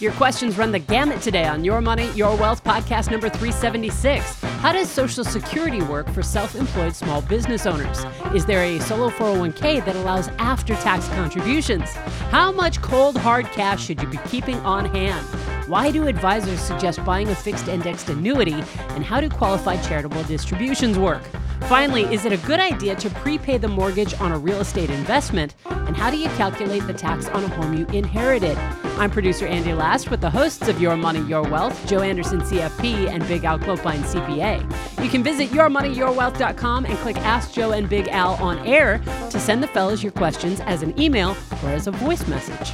Your questions run the gamut today on Your Money, Your Wealth podcast number 376. How does Social Security work for self employed small business owners? Is there a solo 401k that allows after tax contributions? How much cold hard cash should you be keeping on hand? Why do advisors suggest buying a fixed indexed annuity? And how do qualified charitable distributions work? Finally, is it a good idea to prepay the mortgage on a real estate investment? And how do you calculate the tax on a home you inherited? I'm producer Andy Last with the hosts of Your Money, Your Wealth, Joe Anderson, CFP, and Big Al Clopine, CPA. You can visit yourmoneyyourwealth.com and click Ask Joe and Big Al on air to send the fellas your questions as an email or as a voice message.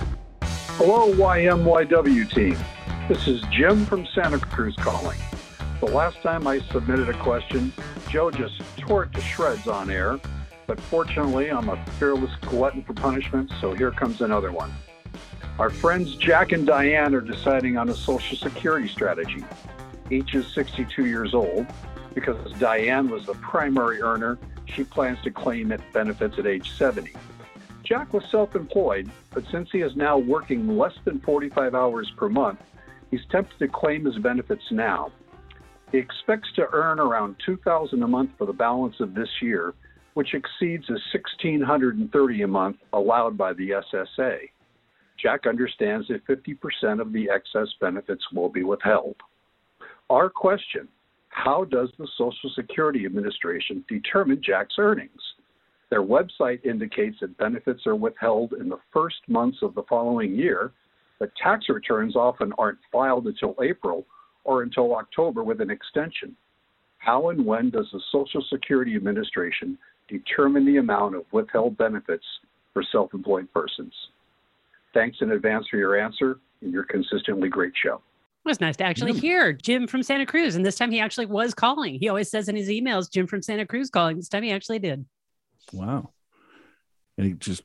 Hello, YMYW team. This is Jim from Santa Cruz calling. The last time I submitted a question, Joe just tore it to shreds on air, but fortunately, I'm a fearless glutton for punishment, so here comes another one. Our friends Jack and Diane are deciding on a Social Security strategy. Each is 62 years old. Because Diane was the primary earner, she plans to claim it benefits at age 70. Jack was self employed, but since he is now working less than 45 hours per month, he's tempted to claim his benefits now. He expects to earn around 2000 a month for the balance of this year, which exceeds the 1630 a month allowed by the SSA. Jack understands that 50% of the excess benefits will be withheld. Our question How does the Social Security Administration determine Jack's earnings? Their website indicates that benefits are withheld in the first months of the following year, but tax returns often aren't filed until April or until October with an extension. How and when does the Social Security Administration determine the amount of withheld benefits for self employed persons? Thanks in advance for your answer and your consistently great show. It was nice to actually mm. hear Jim from Santa Cruz. And this time he actually was calling. He always says in his emails, Jim from Santa Cruz calling. This time he actually did. Wow. And he just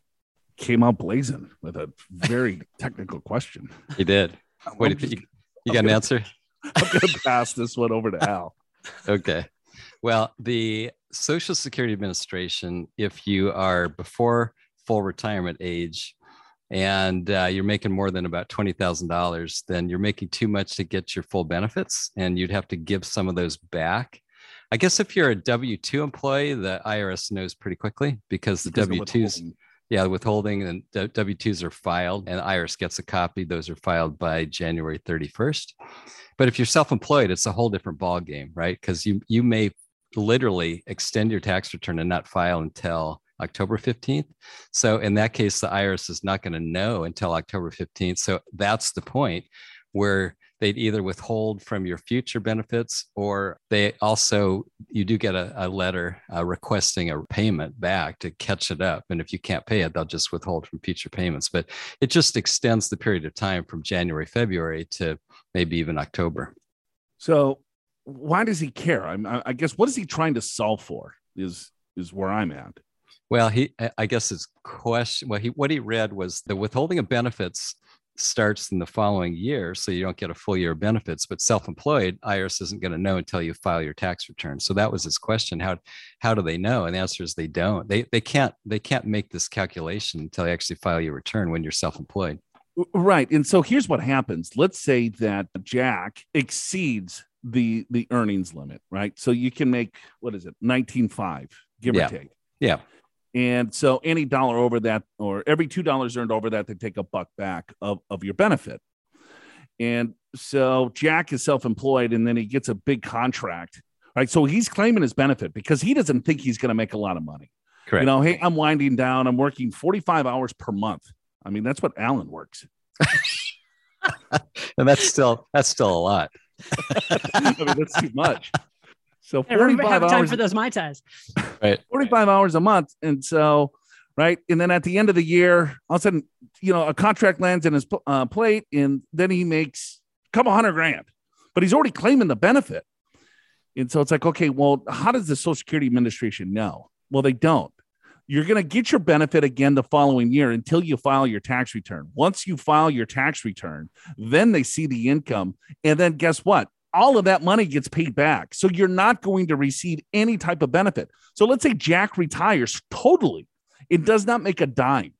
came out blazing with a very technical question. He did. Wait, you, you got an answer? I'm going to pass this one over to Al. okay. Well, the Social Security Administration, if you are before full retirement age and uh, you're making more than about $20,000, then you're making too much to get your full benefits and you'd have to give some of those back. I guess if you're a W 2 employee, the IRS knows pretty quickly because the W 2s yeah, withholding and W 2s are filed, and IRS gets a copy. Those are filed by January 31st. But if you're self employed, it's a whole different ballgame, right? Because you, you may literally extend your tax return and not file until October 15th. So in that case, the IRS is not going to know until October 15th. So that's the point where they'd either withhold from your future benefits or they also you do get a, a letter uh, requesting a payment back to catch it up. And if you can't pay it they'll just withhold from future payments. But it just extends the period of time from january february to maybe even october. So why does he care? I'm, i guess what is he trying to solve for is is where i'm at. Well he i guess his question well he what he read was the withholding of benefits starts in the following year, so you don't get a full year of benefits. But self-employed, IRS isn't going to know until you file your tax return. So that was his question: how how do they know? And the answer is they don't. They they can't they can't make this calculation until you actually file your return when you're self-employed. Right. And so here's what happens. Let's say that Jack exceeds the the earnings limit, right? So you can make what is it, 19.5, give yeah. or take. Yeah. And so any dollar over that, or every two dollars earned over that, they take a buck back of, of your benefit. And so Jack is self-employed and then he gets a big contract. Right. So he's claiming his benefit because he doesn't think he's going to make a lot of money. Correct. You know, hey, I'm winding down. I'm working 45 hours per month. I mean, that's what Alan works. and that's still that's still a lot. I mean, that's too much. So 45 having time hours for those Mai Tais. Right. 45 hours a month. And so, right. And then at the end of the year, all of a sudden, you know, a contract lands in his uh, plate and then he makes a couple hundred grand, but he's already claiming the benefit. And so it's like, okay, well, how does the Social Security Administration know? Well, they don't. You're going to get your benefit again the following year until you file your tax return. Once you file your tax return, then they see the income. And then guess what? All of that money gets paid back. So you're not going to receive any type of benefit. So let's say Jack retires totally, it does not make a dime.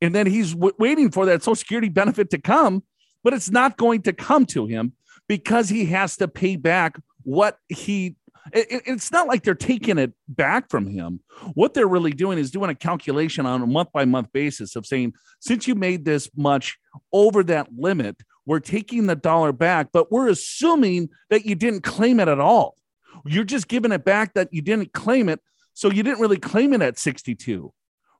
And then he's w- waiting for that Social Security benefit to come. but it's not going to come to him because he has to pay back what he it, it's not like they're taking it back from him. What they're really doing is doing a calculation on a month by month basis of saying, since you made this much over that limit, we're taking the dollar back, but we're assuming that you didn't claim it at all. You're just giving it back that you didn't claim it. So you didn't really claim it at 62,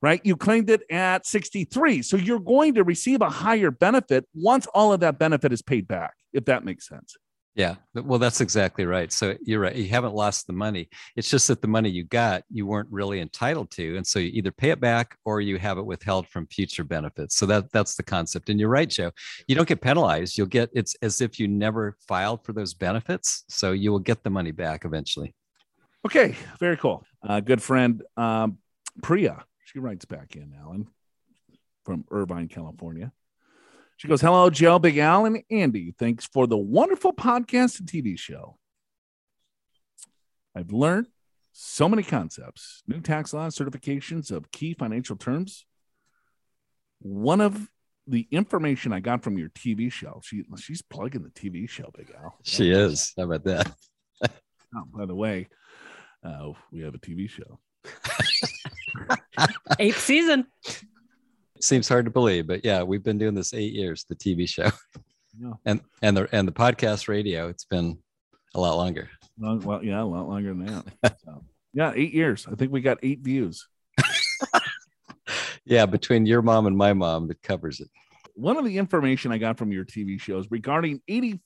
right? You claimed it at 63. So you're going to receive a higher benefit once all of that benefit is paid back, if that makes sense. Yeah, well, that's exactly right. So you're right. You haven't lost the money. It's just that the money you got, you weren't really entitled to, and so you either pay it back or you have it withheld from future benefits. So that that's the concept. And you're right, Joe. You don't get penalized. You'll get it's as if you never filed for those benefits. So you will get the money back eventually. Okay, very cool. Uh, good friend um, Priya. She writes back in, Alan, from Irvine, California. She goes, Hello, Joe, Big Al, and Andy. Thanks for the wonderful podcast and TV show. I've learned so many concepts, new tax laws, certifications of key financial terms. One of the information I got from your TV show, she she's plugging the TV show, Big Al. She is. How about that? oh, by the way, uh, we have a TV show. Eighth season. Seems hard to believe, but yeah, we've been doing this eight years, the TV show. Yeah. And and the and the podcast radio, it's been a lot longer. Long, well, yeah, a lot longer than that. So, yeah, eight years. I think we got eight views. yeah, between your mom and my mom, that covers it. One of the information I got from your TV shows regarding 80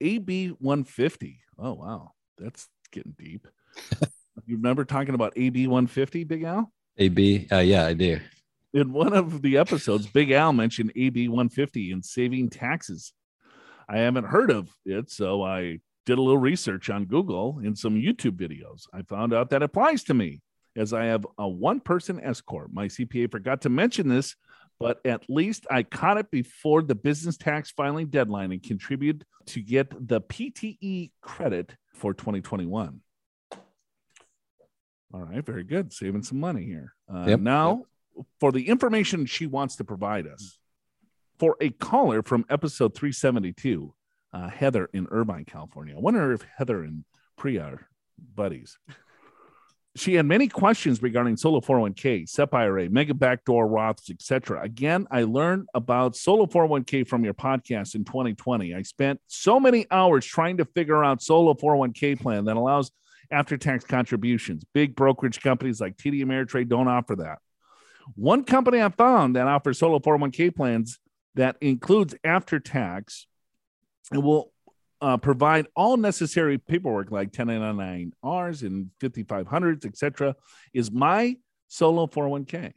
AB 150. Oh wow, that's getting deep. you remember talking about AB 150, Big Al? AB, uh, yeah, I do in one of the episodes, Big Al mentioned AB 150 and saving taxes. I haven't heard of it, so I did a little research on Google and some YouTube videos. I found out that applies to me as I have a one person S Corp. My CPA forgot to mention this, but at least I caught it before the business tax filing deadline and contributed to get the PTE credit for 2021. All right, very good. Saving some money here. Uh, yep. Now, for the information she wants to provide us for a caller from episode 372, uh, Heather in Irvine, California. I wonder if Heather and Priya are buddies. She had many questions regarding solo 401k, SEP IRA, mega backdoor Roths, etc. Again, I learned about solo 401k from your podcast in 2020. I spent so many hours trying to figure out solo 401k plan that allows after tax contributions. Big brokerage companies like TD Ameritrade don't offer that. One company I found that offers solo 401k plans that includes after tax and will uh, provide all necessary paperwork like 1099Rs and 5500s, etc., is my solo 401k.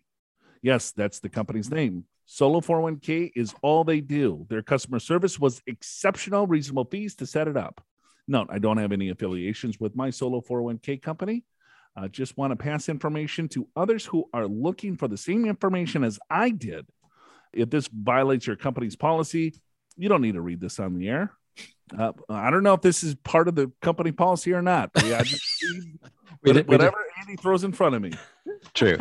Yes, that's the company's name. Solo 401k is all they do. Their customer service was exceptional, reasonable fees to set it up. No, I don't have any affiliations with my solo 401k company. Uh, just want to pass information to others who are looking for the same information as I did. If this violates your company's policy, you don't need to read this on the air. Uh, I don't know if this is part of the company policy or not. Yeah, we did, whatever Andy throws in front of me. True.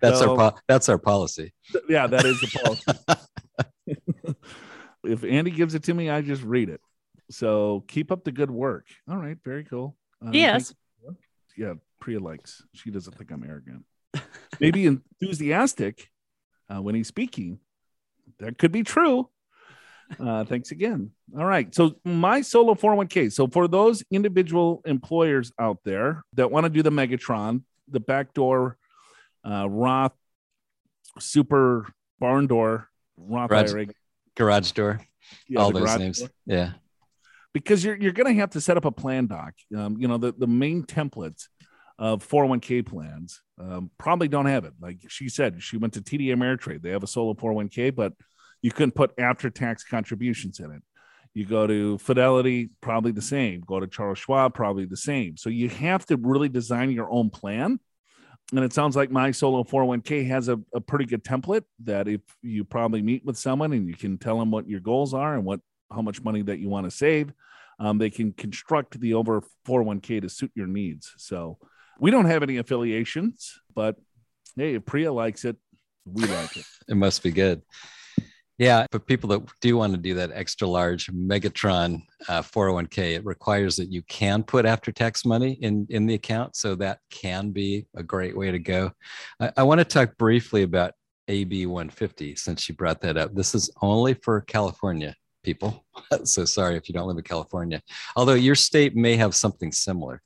That's so, our po- that's our policy. Yeah, that is the policy. if Andy gives it to me, I just read it. So keep up the good work. All right, very cool. Uh, yes yeah, Priya likes. She doesn't think I'm arrogant. Maybe enthusiastic uh, when he's speaking. That could be true. Uh, thanks again. All right. So my solo 401k. So for those individual employers out there that want to do the Megatron, the backdoor uh, Roth super barn door Roth garage, IRA. garage door, yeah, all those names. Door. Yeah because you're you're going to have to set up a plan doc. Um, you know, the the main templates of 401k plans um, probably don't have it. Like she said, she went to TD Ameritrade. They have a solo 401k, but you couldn't put after tax contributions in it. You go to Fidelity, probably the same. Go to Charles Schwab, probably the same. So you have to really design your own plan. And it sounds like my solo 401k has a, a pretty good template that if you probably meet with someone and you can tell them what your goals are and what how much money that you want to save. Um, they can construct the over 401k to suit your needs. So we don't have any affiliations, but hey, if Priya likes it, we like it. it must be good. Yeah, but people that do want to do that extra large Megatron uh, 401k, it requires that you can put after tax money in, in the account. So that can be a great way to go. I, I want to talk briefly about AB 150 since you brought that up. This is only for California people. so sorry if you don't live in California, although your state may have something similar.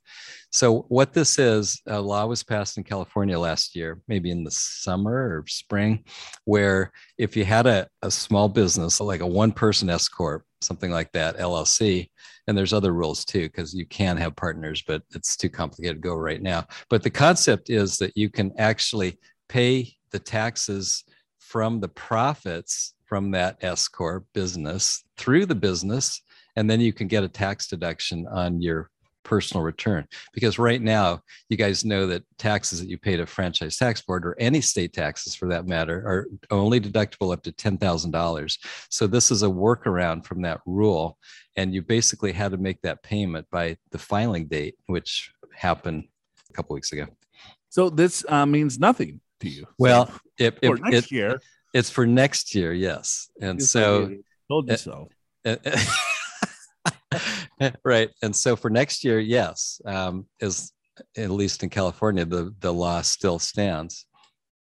So, what this is, a law was passed in California last year, maybe in the summer or spring, where if you had a, a small business, like a one person S Corp, something like that, LLC, and there's other rules too, because you can have partners, but it's too complicated to go right now. But the concept is that you can actually pay the taxes from the profits from that S Corp business through the business, and then you can get a tax deduction on your personal return. Because right now, you guys know that taxes that you pay to franchise tax board or any state taxes for that matter are only deductible up to $10,000. So this is a workaround from that rule. And you basically had to make that payment by the filing date, which happened a couple weeks ago. So this uh, means nothing to you. Well, it, for it, next it, year, it's for next year, yes. And so told you uh, so. right. And so for next year, yes, um, is at least in California, the the law still stands.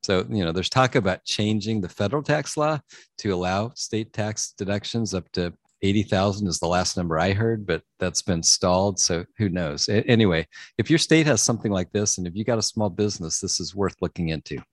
So you know, there's talk about changing the federal tax law to allow state tax deductions up to eighty thousand is the last number I heard, but that's been stalled. So who knows? Anyway, if your state has something like this, and if you got a small business, this is worth looking into.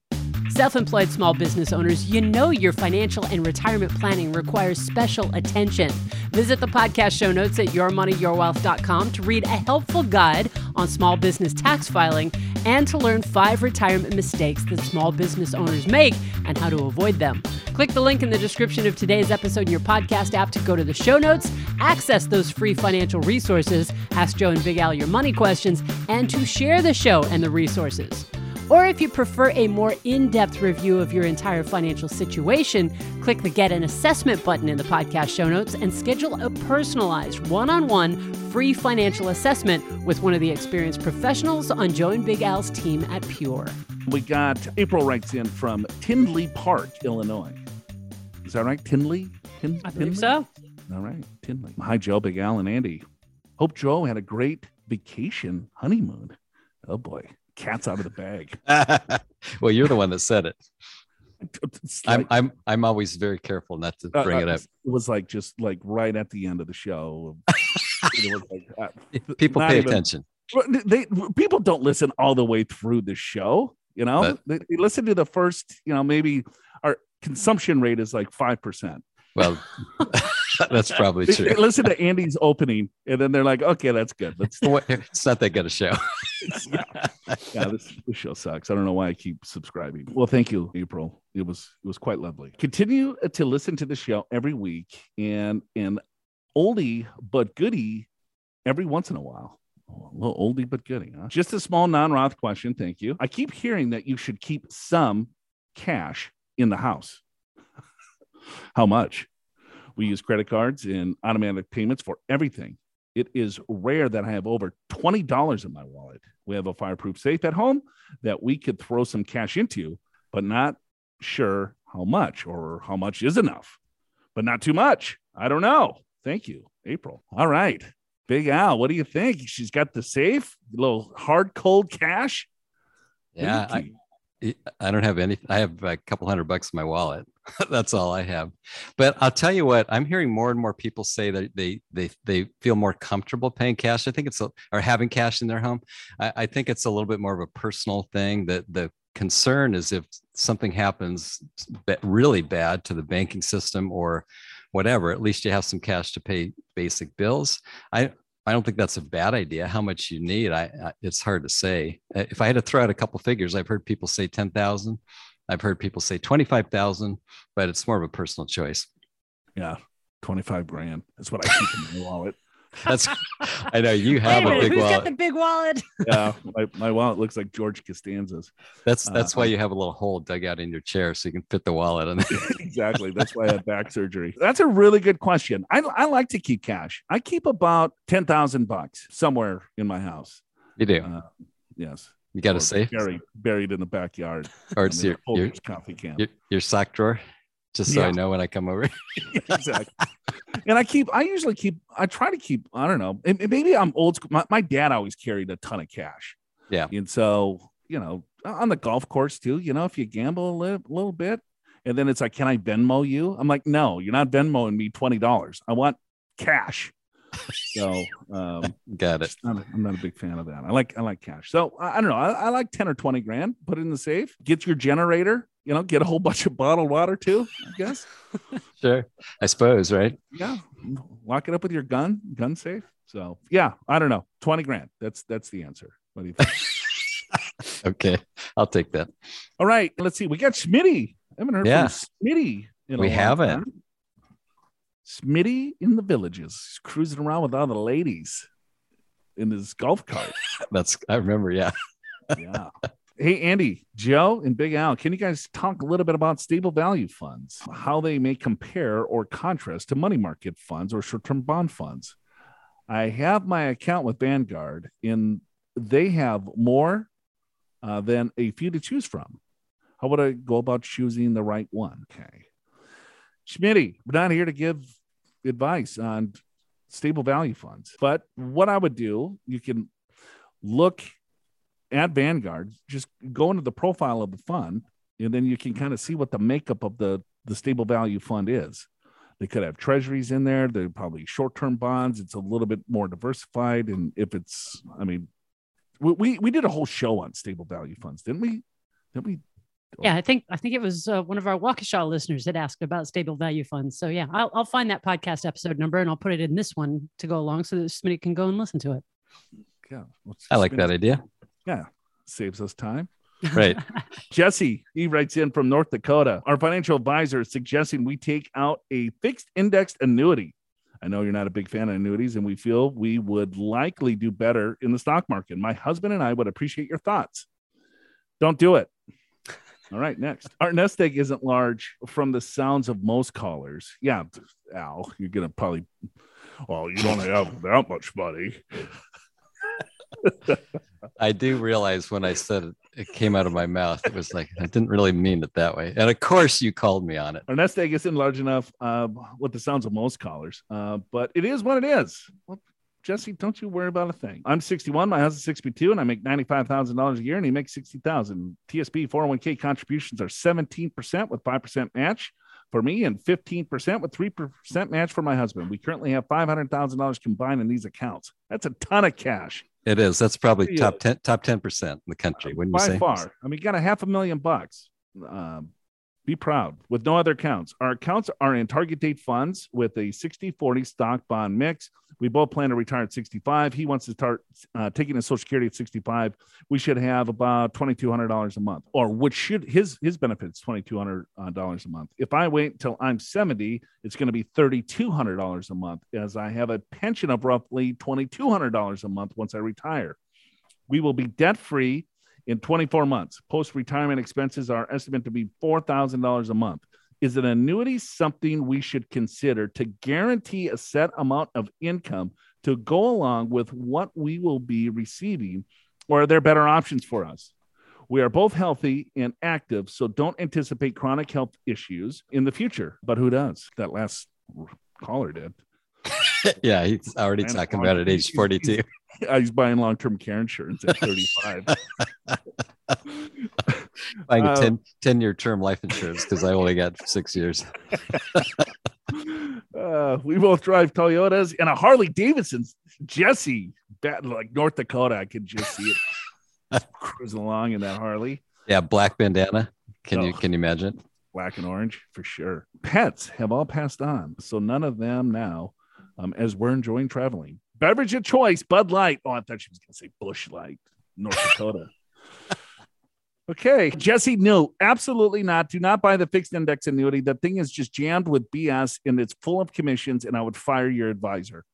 Self employed small business owners, you know your financial and retirement planning requires special attention. Visit the podcast show notes at yourmoneyyourwealth.com to read a helpful guide on small business tax filing and to learn five retirement mistakes that small business owners make and how to avoid them. Click the link in the description of today's episode in your podcast app to go to the show notes, access those free financial resources, ask Joe and Big Al your money questions, and to share the show and the resources. Or if you prefer a more in depth review of your entire financial situation, click the Get an Assessment button in the podcast show notes and schedule a personalized one on one free financial assessment with one of the experienced professionals on Joe and Big Al's team at Pure. We got April writes in from Tinley Park, Illinois. Is that right? Tinley? Tin- I believe Tinley? so. All right, Tinley. Hi, Joe, Big Al, and Andy. Hope Joe had a great vacation honeymoon. Oh boy, cat's out of the bag. well, you're the one that said it. It's I'm I'm I'm always very careful not to uh, bring uh, it up. It was like just like right at the end of the show. Like, uh, People pay even- attention. They people don't listen all the way through the show you know But- they, they listen to the first you know maybe our consumption rate is like 5% Well, that's probably they, they true. listen to andy's opening and then they're like okay that's good let's It's not that good a show. yeah, yeah this, this show sucks i don't know why i keep subscribing well thank you april it was it was quite lovely continue uh, to listen to the show every week and and oldie but goodie every once in a while Oh, a little oldie but goodie, huh? Just a small non-Roth question, thank you. I keep hearing that you should keep some cash in the house. How much? We use credit cards and automatic payments for everything. It is rare that I have over $20 in my wallet. We have a fireproof safe at home that we could throw some cash into, but not sure how much or how much is enough, but not too much. I don't know. Thank you, April. All right. Big Al, what do you think? She's got the safe, a little hard, cold cash. What do you Yeah, I? I don't have any. I have a couple hundred bucks in my wallet. That's all I have. But I'll tell you what, I'm hearing more and more people say that they they they feel more comfortable paying cash. I think it's a, or having cash in their home. I, I think it's a little bit more of a personal thing. That the concern is if something happens really bad to the banking system or whatever, at least you have some cash to pay basic bills. I I don't think that's a bad idea. How much you need, I, I it's hard to say. Uh, If I had to throw out a couple figures, I've heard people say ten thousand. I've heard people say twenty five thousand, but it's more of a personal choice. Yeah, 25 grand. That's what I keep in my wallet. That's I know you have a big who's wallet. got the big wallet? Yeah, my, my wallet looks like George Costanza's. That's that's uh, why you have a little hole dug out in your chair so you can fit the wallet in there. exactly. That's why I had back surgery. That's a really good question. I, I like to keep cash. I keep about 10,000 bucks somewhere in my house. You do. Uh, yes. You got a safe, buried, buried in the backyard. or it's your your, coffee can. your your sock drawer. Just so Yeah. I know when I come over. exactly. and I keep, I usually keep, I try to keep, I don't know, and- and maybe I'm old school. My, my dad always carried a ton of cash. Yeah. And so, you know, on the golf course too, you know, if you gamble a little, little bit and then it's like, can I Venmo you? I'm like, no, you're not Venmoing me $20. I want cash. So, um, Got it. just not a- I'm not a big fan of that. I like I like cash. So I, I don't know. I, I like 10 or 20 grand. Put it in the safe. Get your generator, you know, get a whole bunch of bottled water too, I guess. Sure. I suppose, right? yeah lock it up with your gun gun safe so yeah i don't know 20 grand that's that's the answer what do you think Okay. I'll take that. all right let's see we got smitty i haven't heard Yeah. from a We haven't. time. smitty in the villages He's cruising around with all the ladies in his golf cart That's I remember. Yeah. yeah hey andy joe and big al can you guys talk a little bit about stable value funds? How they may compare or contrast to money market funds or short-term bond funds? I have my account with vanguard and they have more uh, than a few to choose from. How would i go about choosing the right one? Okay. Schmitty we're not here to give advice on stable value funds but what i would do you can look at Vanguard, just go into the profile of the fund, and then you can kind of see what the makeup of the the stable value fund is. They could have treasuries in there. They're probably short term bonds. It's a little bit more diversified. And if it's, I mean, we we, we did a whole show on stable value funds, didn't we? Didn't we? Yeah, I think I think it was uh, one of our Waukesha listeners that asked about stable value funds. So yeah, I'll, I'll find that podcast episode number and I'll put it in this one to go along so that somebody can go and listen to it. Yeah, I like that it. Idea. Saves us time. Right. Jesse, he writes in from North Dakota. Our financial advisor is suggesting we take out a fixed indexed annuity. I know you're not a big fan of annuities, and we feel we would likely do better in the stock market. My husband and I would appreciate your thoughts. Don't do it. All right, next. Our nest egg isn't large from the sounds of most callers. Yeah, Al, you're going to probably, well, you don't have that much money. I do realize when I said it, it came out of my mouth. It was like I didn't really mean it that way. And of course, you called me on it. Our nest egg isn't large enough uh, with the sounds of most callers, uh, but it is what it is. Well, Jesse, don't you worry about a thing. I'm 61, my house husband's 62, and I make $95,000 a year, and he makes 60000 TSP 401k contributions are 17% with 5% match for me and 15% with 3% match for my husband. We currently have $500,000 combined in these accounts. That's a ton of cash It is. That's probably top ten, top ten percent in the country. Wouldn't you by say? far. I mean, you got a half a million bucks. Um, be proud with no other accounts. Our accounts are in target date funds with a 60 40 stock bond mix. We both plan to retire at 65. He wants to start uh, taking his Social Security at 65. We should have about $2,200 a month, or which should his his benefits $2,200 a month. If I wait until I'm 70, it's going to be $3,200 a month, as I have a pension of roughly $2,200 a month once I retire. We will be debt free in 24 months. Post retirement expenses are estimated to be $4,000 a month. Is an annuity something we should consider to guarantee a set amount of income to go along with what we will be receiving? Or are there better options for us? We are both healthy and active, so don't anticipate chronic health issues in the future. But who does? That last caller did. yeah, he's already Man, talking about it at age forty-two. He's- buying long term care insurance at 35. Buying a Uh, 10, 10 year term life insurance because I only got six years. uh, we both drive Toyotas and a Harley Davidson. Jesse, that like North Dakota, I could just see it cruising along in that Harley, Yeah, black bandana. Can you Oh. can you imagine? black and orange for sure. Pets have all passed on, so none of them now, um, as we're enjoying traveling. Beverage of choice, Bud Light. Oh, I thought she was going to say Busch Light, North Dakota. Okay, Jesse, no, absolutely not. Do not buy the fixed index annuity. That thing is just jammed with BS and it's full of commissions, and I would fire your advisor.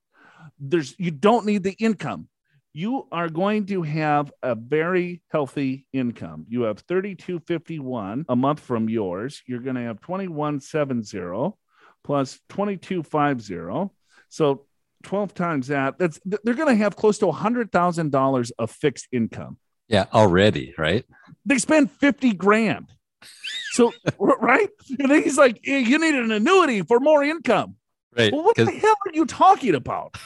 There's you don't need the income. You are going to have a very healthy income. You have 3251 a month from yours. You're going to have 2170 plus 2250. So 12 times that, that's they're going to have close to $100,000 of fixed income Yeah, already, right? they spend 50 grand. So right, and then he's like, eh, "You need an annuity for more income." Right. Well, what the hell are you talking about?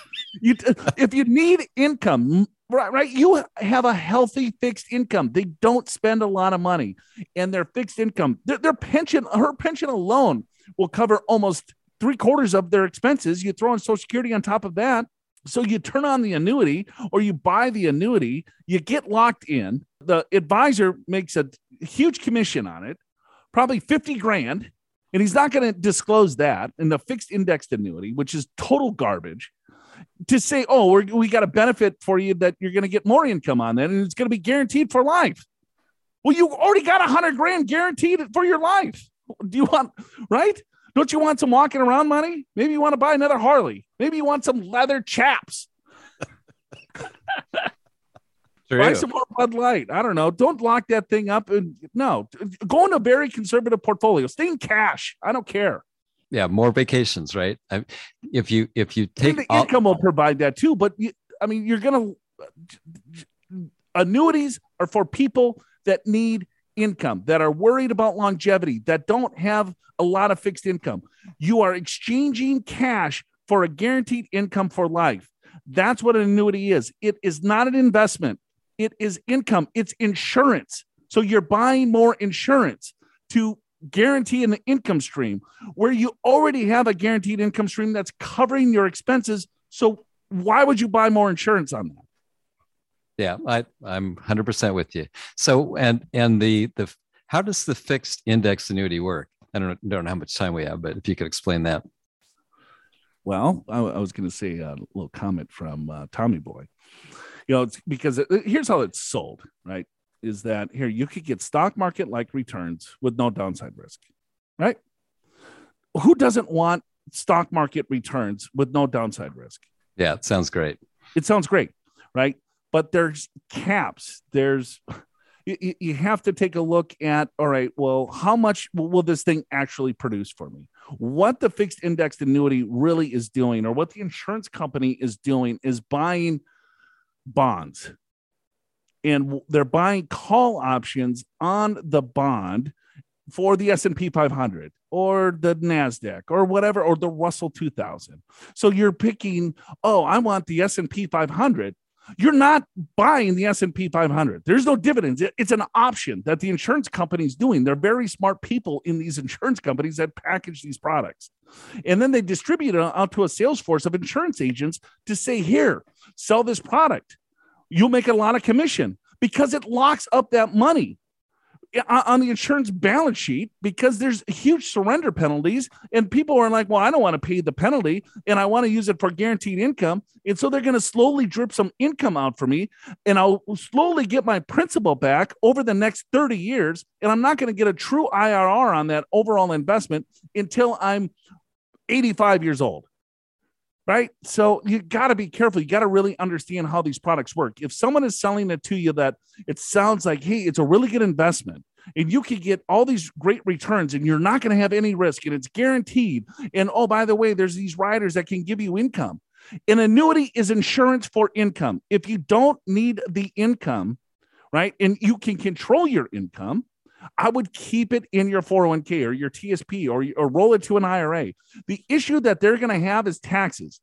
You, if you need income, right, right, you have a healthy fixed income. They don't spend a lot of money, and their fixed income, their, their pension, her pension alone will cover almost three quarters of their expenses. You throw in Social Security on top of that. So you turn on the annuity or you buy the annuity, you get locked in. The advisor makes a huge commission on it, probably 50 grand and he's not going to disclose that in the fixed indexed annuity, which is total garbage. To say, oh, we got a benefit for you that you're going to get more income on that, and it's going to be guaranteed for life. Well, you already got a hundred grand guaranteed for your life. Do you want right? Don't you want some walking around money? Maybe you want to buy another Harley. Maybe you want some leather chaps. Buy some more Bud Light. I don't know. Don't lock that thing up. And no, go in a very conservative portfolio. Stay in cash. I don't care. Yeah, more vacations, right? I, if you if you take and the all- income will provide that too. But you, I mean, you're gonna annuities are for people that need income, that are worried about longevity, that don't have a lot of fixed income. You are exchanging cash for a guaranteed income for life. That's what an annuity is. It is not an investment. It is income, it's insurance. So you're buying more insurance to guarantee an income stream where you already have a guaranteed income stream that's covering your expenses. So why would you buy more insurance on that? Yeah, I, I'm 100% with you. So, and and the the how does the fixed index annuity work? I don't know, don't know how much time we have, but if you could explain that. Well, I, I was going to say a little comment from uh, Tommy Boy you know, it's because it, here's how it's sold, right? Is that here you could get stock market like returns with no downside risk, right? Who doesn't want stock market returns with no downside risk? Yeah, it sounds great. It sounds great, right? But there's caps. There's you, you have to take a look at all right well how much will this thing actually produce for me what the fixed indexed annuity really is doing or what the insurance company is doing is buying bonds and they're buying call options on the bond for the S&P 500 or the Nasdaq or whatever or the Russell 2000. So you're picking, "Oh, I want the S&P 500." You're not buying the S&P 500. There's no dividends. It's an option that the insurance company's doing. They're very smart people in these insurance companies that package these products. And then they distribute it out to a sales force of insurance agents to say, "Here, sell this product." you'll make a lot of commission because it locks up that money on the insurance balance sheet because there's huge surrender penalties and people are like well i don't want to pay the penalty and i want to use it for guaranteed income. And so they're going to slowly drip some income out for me and i'll slowly get my principal back over the next 30 years and i'm not going to get a true irr on that overall investment until i'm 85 years old right? So you got to be careful. You got to really understand how these products work. If someone is selling it to you that it sounds like, hey, it's a really good investment and you could get all these great returns and you're not going to have any risk and it's guaranteed. And oh, by the way, there's these riders that can give you income. An annuity is insurance for income. If you don't need the income, right, and you can control your income, I would keep it in your 401k or your TSP or, or roll it to an IRA. The issue that they're going to have is taxes.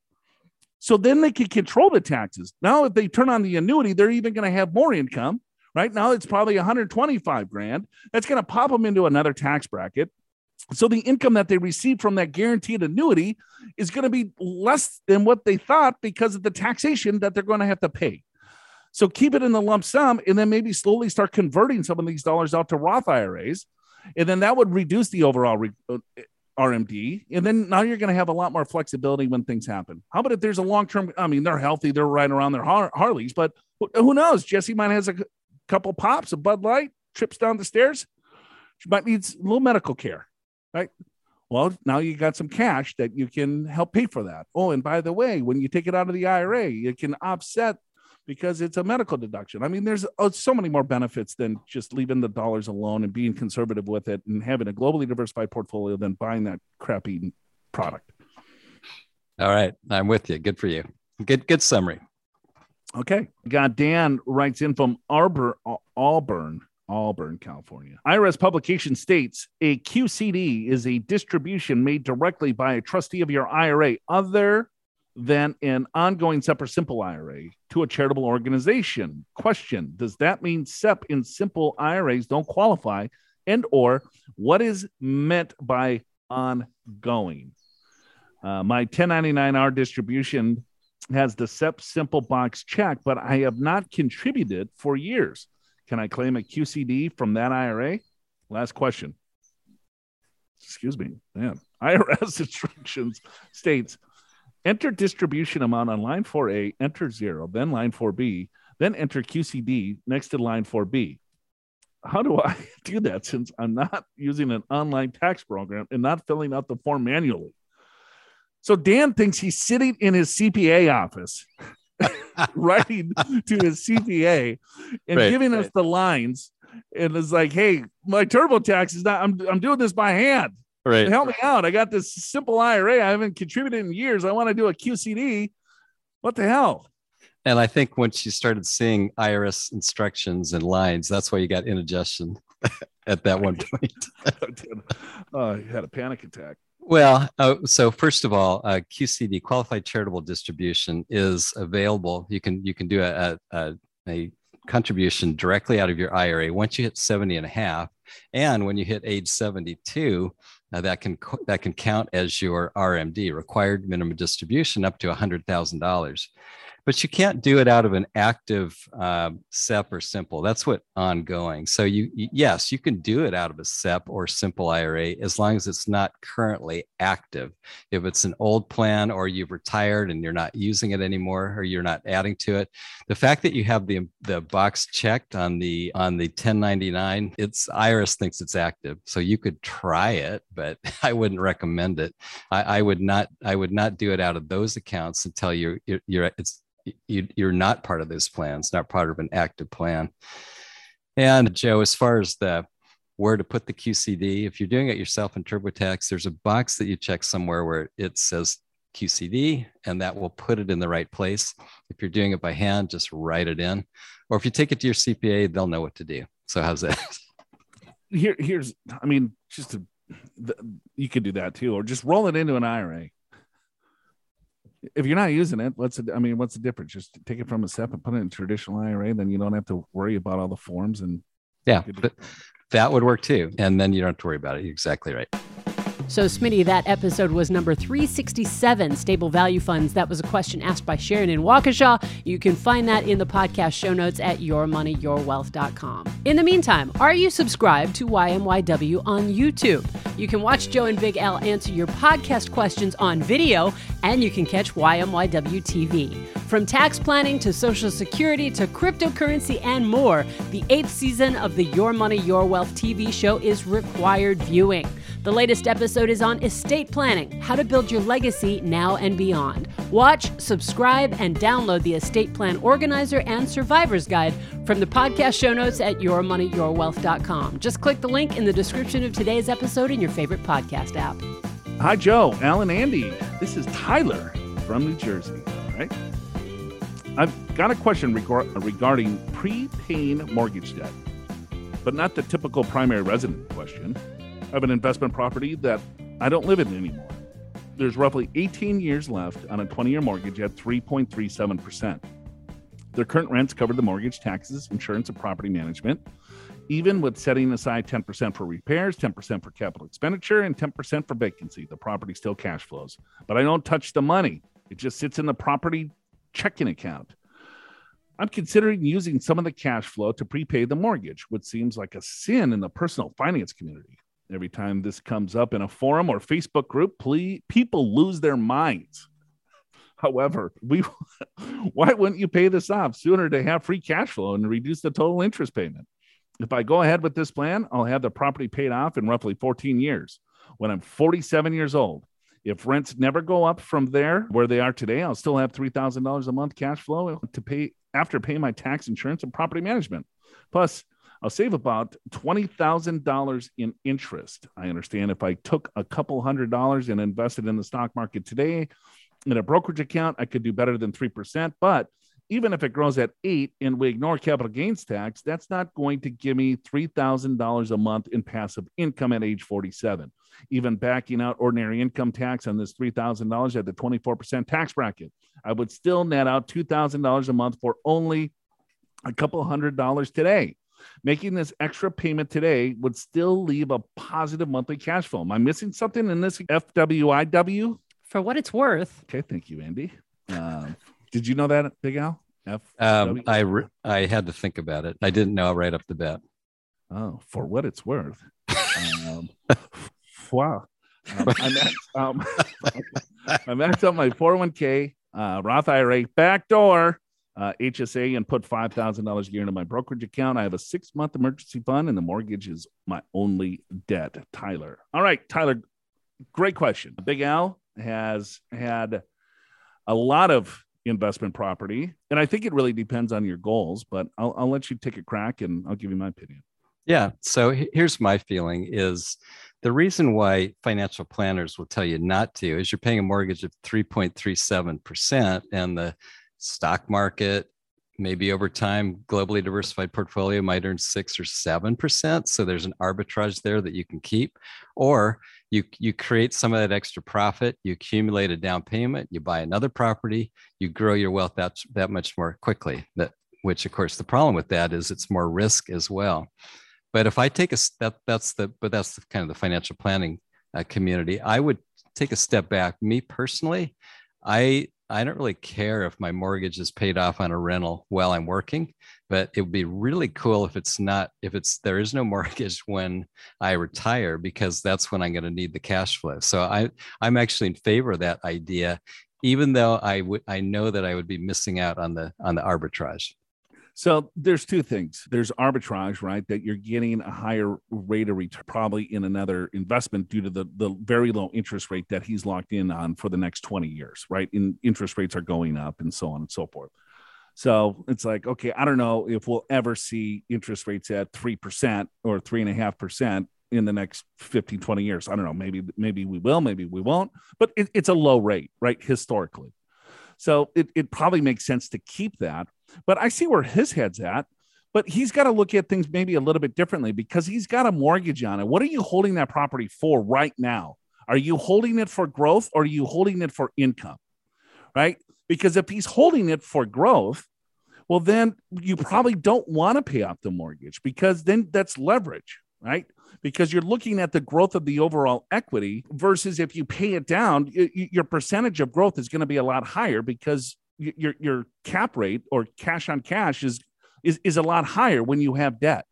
So then they can control the taxes. Now, if they turn on the annuity, they're even going to have more income. Right now, it's probably 125 grand. That's going to pop them into another tax bracket. So the income that they receive from that guaranteed annuity is going to be less than what they thought because of the taxation that they're going to have to pay. So keep it in the lump sum and then maybe slowly start converting some of these dollars out to Roth IRAs. And then that would reduce the overall re- uh, RMD. And then now you're going to have a lot more flexibility when things happen. How about if there's a long term? I mean, they're healthy, they're riding around their Har- Harleys, but who knows? Jesse might has a couple pops, a Bud Light, trips down the stairs. She might need a little medical care, right? Well, now you got some cash that you can help pay for that. Oh, and by the way, when you take it out of the IRA, it can offset because it's a medical deduction. I mean, there's uh, so many more benefits than just leaving the dollars alone and being conservative with it and having a globally diversified portfolio than buying that crappy product. All right, I'm with you. Good for you. Good good summary. Okay, got Dan writes in from Arbor, Auburn. Auburn, California. IRS publication states a QCD is a distribution made directly by a trustee of your IRA other than an ongoing SEP or simple IRA to a charitable organization. Question Does that mean SEP in simple IRAs don't qualify? And or what is meant by ongoing? Uh, my 1099R distribution has the SEP simple box check, but I have not contributed for years. Can I claim a QCD from that IRA? Last question. Excuse me, man. IRS instructions states enter distribution amount on line 4A, enter zero, then line 4B, then enter QCD next to line 4B. How do I do that since I'm not using an online tax program and not filling out the form manually? So Dan thinks he's sitting in his CPA office, writing to his CPA and Right, giving us the lines. And it's like, hey, my TurboTax is not, I'm, I'm doing this by hand. Right. Help me out. I got this simple IRA. I haven't contributed in years. I want to do a QCD. What the hell? And I think once you started seeing IRS instructions and lines, that's why you got indigestion at that one point. uh, you had a panic attack. Well, uh, so first of all, uh, QCD qualified charitable distribution is available. You can you can do a, a, a contribution directly out of your IRA once you hit 70 and a half, and when you hit age 72, that can that can count as your RMD required minimum distribution up to $100,000. But you can't do it out of an active uh, SEP or simple. That's what ongoing. So you, you yes, you can do it out of a SEP or simple IRA as long as it's not currently active. If it's an old plan or you've retired and you're not using it anymore or you're not adding to it, the fact that you have the the box checked on the on the 1099, it's IRS thinks it's active. So you could try it, but I wouldn't recommend it. I, I would not I would not do it out of those accounts until you're you're, you're it's you, you're not part of those plans, not part of an active plan. And Joe, as far as the where to put the QCD, if you're doing it yourself in TurboTax, there's a box that you check somewhere where it says QCD, and that will put it in the right place. If you're doing it by hand, just write it in. Or if you take it to your CPA, they'll know what to do. So how's that? Here, here's, I mean, just the, you could do that too, or just roll it into an IRA. If you're not using it, what's it? I mean, what's the difference? Just take it from a SEP and put it in a traditional IRA. Then you don't have to worry about all the forms and Yeah, that would work too. And then you don't have to worry about it. You're exactly right. So, Smitty, that episode was number 367, Stable Value Funds. That was a question asked by Sharon in Waukesha. You can find that in the podcast show notes at yourmoneyyourwealth.com. In the meantime, are you subscribed to YMYW on YouTube? You can watch Joe and Big Al answer your podcast questions on video, and you can catch YMYW TV. From tax planning to Social Security to cryptocurrency and more, the eighth season of the Your Money, Your Wealth TV show is required viewing. The latest episode is on estate planning, how to build your legacy now and beyond. Watch, subscribe, and download the Estate Plan Organizer and Survivor's Guide from the podcast show notes at yourmoneyyourwealth.com. Just click the link in the description of today's episode in your favorite podcast app. Hi, Joe, Alan, Andy. This is Tyler from New Jersey. All right. I've got a question regar- regarding prepaying mortgage debt, but not the typical primary resident question. Have an investment property that I don't live in anymore. There's roughly 18 years left on a 20 year mortgage at 3.37%. Their current rents cover the mortgage, taxes, insurance, and property management, even with setting aside 10% for repairs, 10% for capital expenditure, and 10% for vacancy. The property still cash flows, but I don't touch the money. It just sits in the property checking account. I'm considering using some of the cash flow to prepay the mortgage, which seems like a sin in the personal finance community. Every time this comes up in a forum or Facebook group, please, people lose their minds. However, we why wouldn't you pay this off sooner to have free cash flow and reduce the total interest payment? If I go ahead with this plan, I'll have the property paid off in roughly 14 years. When I'm 47 years old, if rents never go up from there where they are today, I'll still have $3,000 a month cash flow to pay after paying my tax, insurance, and property management. Plus, I'll save about $20,000 in interest. I understand if I took a couple hundred dollars and invested in the stock market today in a brokerage account, I could do better than 3%. But even if it grows at eight and we ignore capital gains tax, that's not going to give me $3,000 a month in passive income at age 47. Even backing out ordinary income tax on this $3,000 at the 24% tax bracket, I would still net out $2,000 a month for only a couple hundred dollars today. Making this extra payment today would still leave a positive monthly cash flow. Am I missing something in this FWIW? For what it's worth. Okay, thank you, Andi. Um, did you know that, Big Al? F- um, I re- I had to think about it. I didn't know right off the bat. Oh, for what it's worth. Um, wow. Um, I maxed, um, I maxed out my 401k, uh, Roth IRA, backdoor uh, HSA, and put $5,000 a year into my brokerage account. I have a six month emergency fund, and the mortgage is my only debt. Tyler. All right, Tyler, great question. Big Al has had a lot of investment property. And I think it really depends on your goals, but I'll, I'll let you take a crack and I'll give you my opinion. Yeah. So here's my feeling is the reason why financial planners will tell you not to is you're paying a mortgage of 3.37% and the stock market maybe over time globally diversified portfolio might earn 6 or 7% so there's an arbitrage there that you can keep. Or you you create some of that extra profit you accumulate a down payment you buy another property you grow your wealth that that much more quickly. That which of course the problem with that is it's more risk as well. But if i take a step that's the but that's the kind of the financial planning uh, community i would take a step back. Me personally i I don't really care if my mortgage is paid off on a rental while I'm working, but it would be really cool if it's not, if it's, there is no mortgage when I retire, because that's when I'm going to need the cash flow. So I, I'm actually in favor of that idea, even though I would, I know that I would be missing out on the, on the arbitrage. So there's two things. There's arbitrage, right? That you're getting a higher rate of return probably in another investment due to the, the very low interest rate that he's locked in on for the next 20 years, right? In interest rates are going up and so on and so forth. So it's like, okay, I don't know if we'll ever see interest rates at 3% or 3.5% in the next 15, 20 years. I don't know. Maybe, maybe we will, maybe we won't, but it, it's a low rate, right? Historically. So it, it probably makes sense to keep that but I see where his head's at. But he's got to look at things maybe a little bit differently because he's got a mortgage on it. What are you holding that property for right now? Are you holding it for growth or are you holding it for income? Right? Because if he's holding it for growth, well, then you probably don't want to pay off the mortgage because then that's leverage, right? Because you're looking at the growth of the overall equity versus if you pay it down, your percentage of growth is going to be a lot higher because your your cap rate or cash on cash is is is a lot higher when you have debt.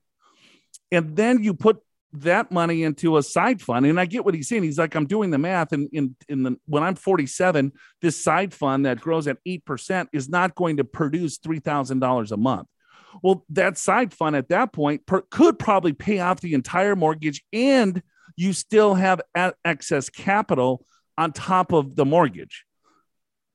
And then you put that money into a side fund. And I get what he's saying. He's like, I'm doing the math, and in, in the when I'm 47, this side fund that grows at 8% is not going to produce $3,000 a month. Well, that side fund at that point per, could probably pay off the entire mortgage, and you still have a- excess capital on top of the mortgage.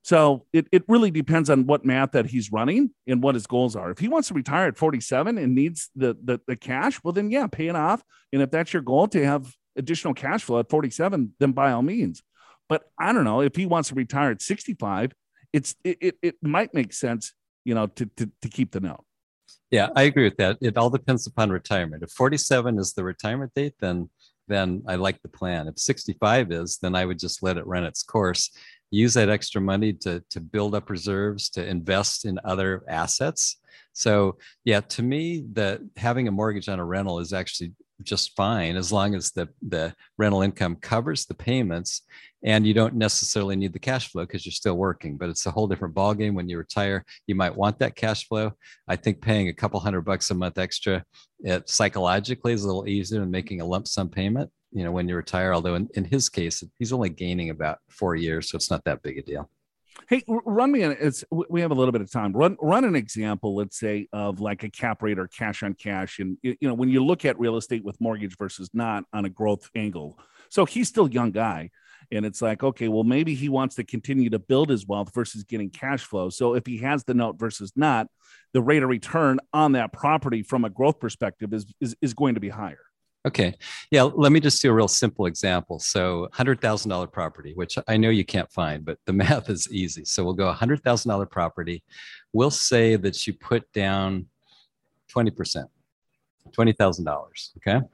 So it, it really depends on what math that he's running and what his goals are. If he wants to retire at 47 and needs the, the, the cash, well, then yeah, pay it off. And if that's your goal to have additional cash flow at 47, then by all means. But I don't know if he wants to retire at 65, it's it, it, it might make sense, you know, to, to, to keep the note. Yeah, I agree with that. It all depends upon retirement. If 47 is the retirement date, then then I like the plan. If 65 is, then I would just let it run its course use that extra money to to build up reserves to invest in other assets so yeah to me the having a mortgage on a rental is actually just fine as long as the the rental income covers the payments and you don't necessarily need the cash flow because you're still working but it's a whole different ballgame when you retire you might want that cash flow. I think paying a couple hundred bucks a month extra it psychologically is a little easier than making a lump sum payment you know when you retire although in, in his case he's only gaining about four years so it's not that big a deal hey run me an it's we have a little bit of time. Run run an example let's say of like a cap rate or cash on cash and you know when you look at real estate with mortgage versus not on a growth angle. So he's still young guy and it's like okay well maybe he wants to continue to build his wealth versus getting cash flow. So if he has the note versus not the rate of return on that property from a growth perspective is is, is going to be higher Okay. Yeah. Let me just do a real simple example. So, $100,000 property, which I know you can't find, but the math is easy. So, we'll go $100,000 property. We'll say that you put down 20%, $20,000. Okay.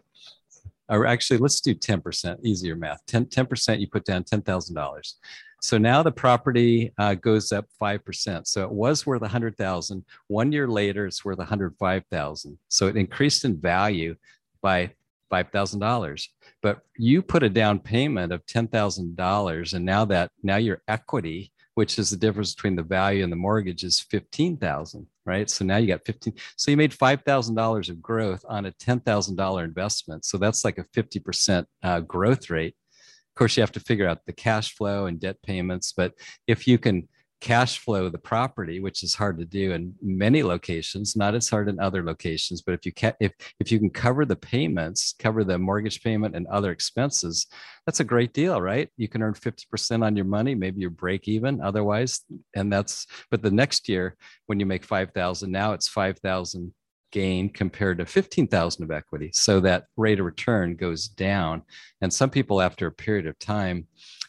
Or actually, let's do 10%, easier math. 10, 10% you put down $10,000. So now the property uh, goes up 5%. So it was worth 100,000. One year later, it's worth 105,000. So it increased in value by $5,000. But you put a down payment of $10,000 and now that now your equity, which is the difference between the value and the mortgage is 15,000, right? So now you got 15. So you made $5,000 of growth on a $10,000 investment. So that's like a 50% uh, growth rate. Of course, you have to figure out the cash flow and debt payments, but if you can cash flow of the property, which is hard to do in many locations, not as hard in other locations. But if you can, if if you can cover the payments, cover the mortgage payment and other expenses, that's a great deal, right? You can earn 50% on your money, maybe you break even otherwise. And that's but the next year when you make 5,000, now it's 5,000 gain compared to 15,000 of equity. So that rate of return goes down. And some people after a period of time,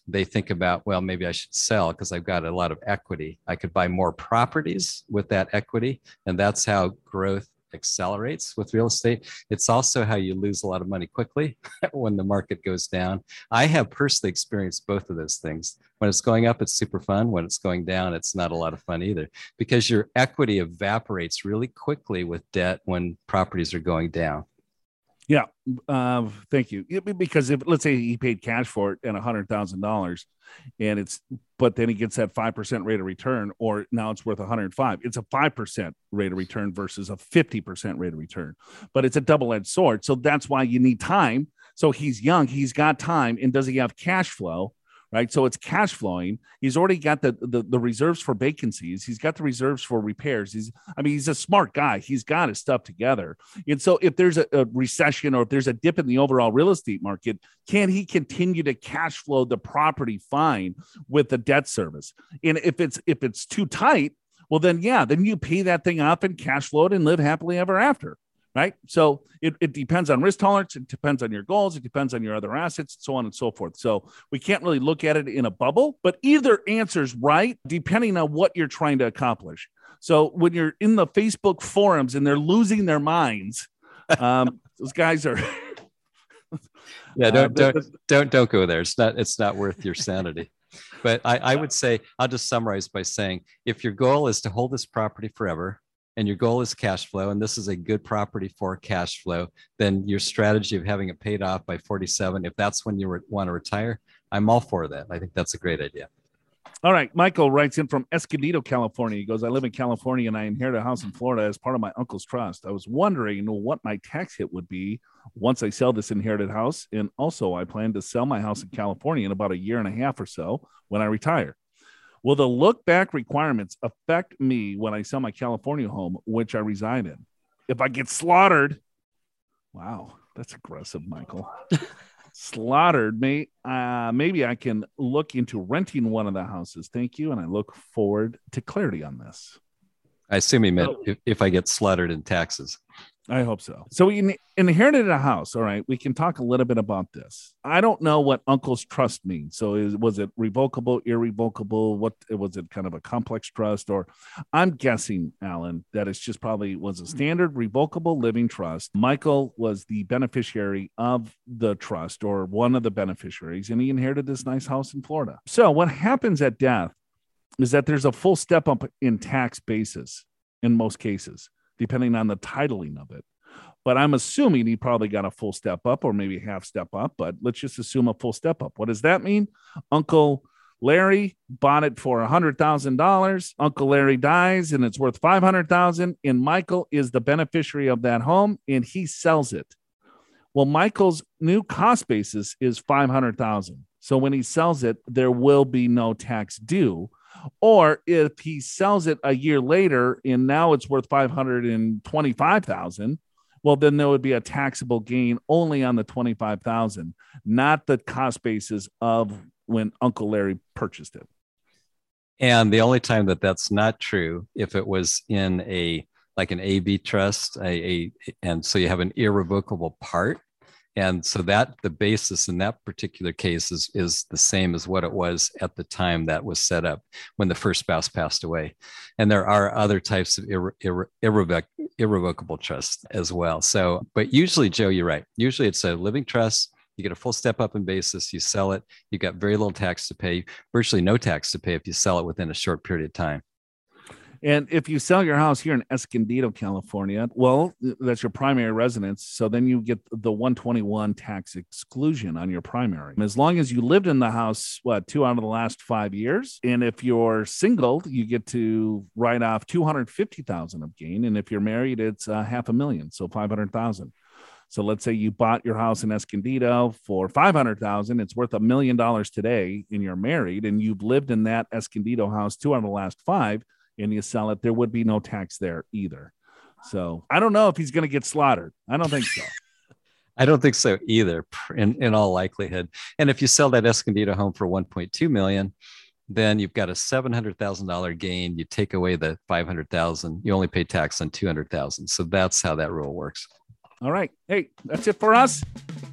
they think about, well, maybe I should sell because I've got a lot of equity. I could buy more properties with that equity. And that's how growth accelerates with real estate. It's also how you lose a lot of money quickly when the market goes down. I have personally experienced both of those things. When it's going up, it's super fun. When it's going down, it's not a lot of fun either because your equity evaporates really quickly with debt when properties are going down. Yeah, uh, thank you. Because if let's say he paid cash for it and a hundred thousand dollars, and it's but then he gets that five percent rate of return, or now it's worth one hundred five. It's a five percent rate of return versus a fifty percent rate of return, but it's a double edged sword. So that's why you need time. So he's young, he's got time, and does he have cash flow? Right? So it's cash flowing. He's already got the, the, the reserves for vacancies. He's got the reserves for repairs. He's I mean he's a smart guy. He's got his stuff together. And so if there's a, a recession or if there's a dip in the overall real estate market, can he continue to cash flow the property fine with the debt service? And if it's if it's too tight, well then yeah, then you pay that thing up and cash flow it and live happily ever after right? So it, it depends on risk tolerance, it depends on your goals, it depends on your other assets, and so on and so forth. So we can't really look at it in a bubble, but either answer's right depending on what you're trying to accomplish. So when you're in the Facebook forums and they're losing their minds, um, those guys are. yeah, don't, uh, don't don't don't go there. It's not it's not worth your sanity. But I, I would say I'll just summarize by saying if your goal is to hold this property forever, and your goal is cash flow, and this is a good property for cash flow, then your strategy of having it paid off by 47, if that's when you re- want to retire, I'm all for that. I think that's a great idea. All right. Michael writes in from Escondido, California. He goes, I live in California and I inherited a house in Florida as part of my uncle's trust. I was wondering what my tax hit would be once I sell this inherited house. And also, I plan to sell my house in California in about a year and a half or so when I retire. Will the look back requirements affect me when I sell my California home, which I reside in? If I get slaughtered, wow, that's aggressive, Michael. slaughtered, may uh, maybe I can look into renting one of the houses. Thank you, and I look forward to clarity on this. I assume he meant oh. if, if I get slaughtered in taxes. I hope so. So we inherited a house. All right, we can talk a little bit about this. I don't know what uncle's trust means. So is, was it revocable, irrevocable? What was it? Kind of a complex trust, or I'm guessing, Alan, that it's just probably was a standard revocable living trust. Michael was the beneficiary of the trust, or one of the beneficiaries, and he inherited this nice house in Florida. So what happens at death is that there's a full step up in tax basis in most cases depending on the titling of it. But I'm assuming he probably got a full step up or maybe half step up, but let's just assume a full step up. What does that mean? Uncle Larry bought it for a hundred thousand dollars. Uncle Larry dies and it's worth five hundred thousand. And Michael is the beneficiary of that home and he sells it. Well, Michael's new cost basis is five hundred thousand. So when he sells it, there will be no tax due or if he sells it a year later and now it's worth 525,000, well then there would be a taxable gain only on the 25,000, not the cost basis of when Uncle Larry purchased it. And the only time that that's not true if it was in a like an AB trust, a, a and so you have an irrevocable part and so that the basis in that particular case is is the same as what it was at the time that was set up when the first spouse passed away. And there are other types of irre- irre- irrevoc- irrevocable trust as well. So but usually joe you're right. Usually it's a living trust. You get a full step up in basis. You sell it. You've got very little tax to pay virtually no tax to pay if you sell it within a short period of time And if you sell your house here in Escondido, California, well, that's your primary residence. So then you get the 121 tax exclusion on your primary. As long as you lived in the house, what, two out of the last five years? And if you're single, you get to write off 250,000 of gain. And if you're married, it's uh, half a million. So 500,000. So let's say you bought your house in Escondido for 500,000, it's worth a million dollars today and you're married and you've lived in that Escondido house two out of the last 5 and you sell it, there would be no tax there either. So I don't know if he's going to get slaughtered. I don't think so. I don't think so either, in, in all likelihood. And if you sell that Escondido home for 1.2 million, then you've got a $700,000 gain. You take away the 500,000, you only pay tax on 200,000. So that's how that rule works. All right. Hey, that's it for us.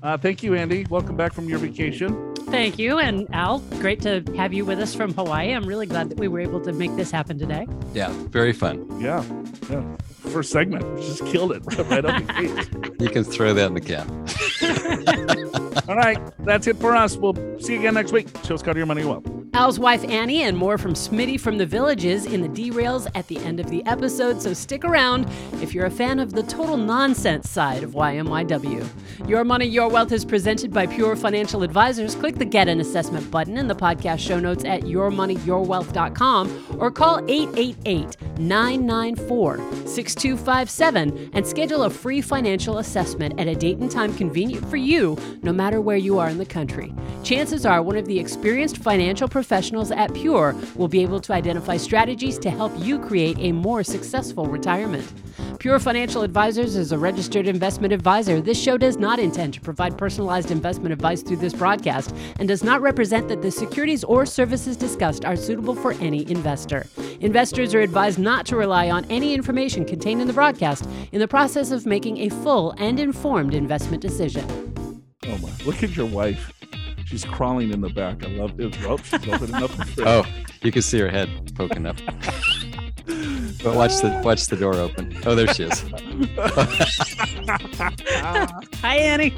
Uh, thank you, Andi. Welcome back from your vacation. Thank you. And Al, great to have you with us from Hawaii. I'm really glad that we were able to make this happen today. Yeah, very fun. Yeah. Yeah. First segment, just killed it right up the gate. You can throw that in the can. All right. That's it for us. We'll see you again next week. Show's called Your Money Well. Al's wife Annie and more from Smitty from the Villages in the derails at the end of the episode, so stick around if you're a fan of the total nonsense side of YMYW. Your Money, Your Wealth is presented by Pure Financial Advisors. Click the Get an Assessment button in the podcast show notes at yourmoneyyourwealth.com or call 888 994 6257 and schedule a free financial assessment at a date and time convenient for you, no matter where you are in the country. Chances are one of the experienced financial professionals at Pure will be able to identify strategies to help you create a more successful retirement. Pure Financial Advisors is a registered investment advisor. This show does not intend to provide personalized investment advice through this broadcast and does not represent that the securities or services discussed are suitable for any investor. Investors are advised not to rely on any information contained in the broadcast in the process of making a full and informed investment decision. Oh, my. Look at your wife. She's crawling in the back. I love it. Oh, she's opening up the. Oh, you can see her head poking up. But watch the watch the door open. Oh, there she is. Hi, Annie.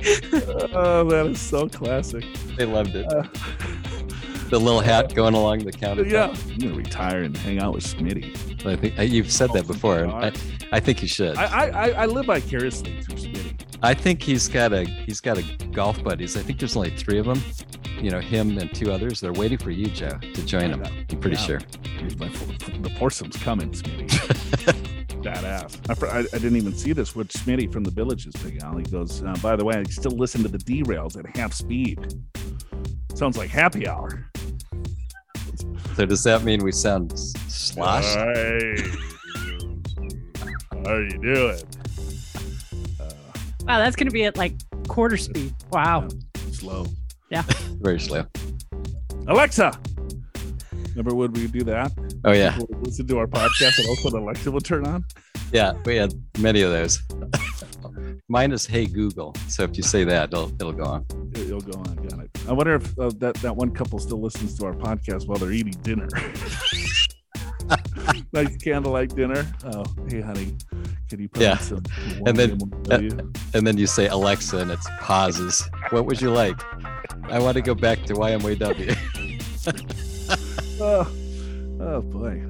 oh, that is so classic. They loved it. Uh, The little hat going along the counter. yeah. I'm going to retire and hang out with Smitty. I think uh, you've said that before. I, I think you should. I, I, I- I live vicariously through Smitty. I think he's got a he's got a golf buddies. I think there's only three of them. You know, him and two others. They're waiting for you, Joe, to join them. I'm pretty Yeah. sure. Here's my four- the foursome's coming, Smitty. Badass. I, I, I didn't even see this with Smitty from the Villages, Big. He goes, uh, by the way, I still listen to the derails at half speed. Sounds like happy hour. So does that mean we sound sloshed? Hey. How are you doing? Wow, that's going to be at like quarter speed. Wow. slow. Yeah. Very slow. Alexa. Remember when we do that? Oh yeah, People would listen to our podcast and also the Alexa will turn on. yeah. We had many of those. Mine is Hey Google. So if you say that, it'll it'll go on. It- It'll go on. Got it. I wonder if uh, that that one couple still listens to our podcast while they're eating dinner. nice candlelight dinner. Oh, hey, honey, can you put Yeah. some? And then- YMW? Uh, and then you say Alexa, and it's pauses. What would you like? I want to go back to YMWW. oh, oh boy.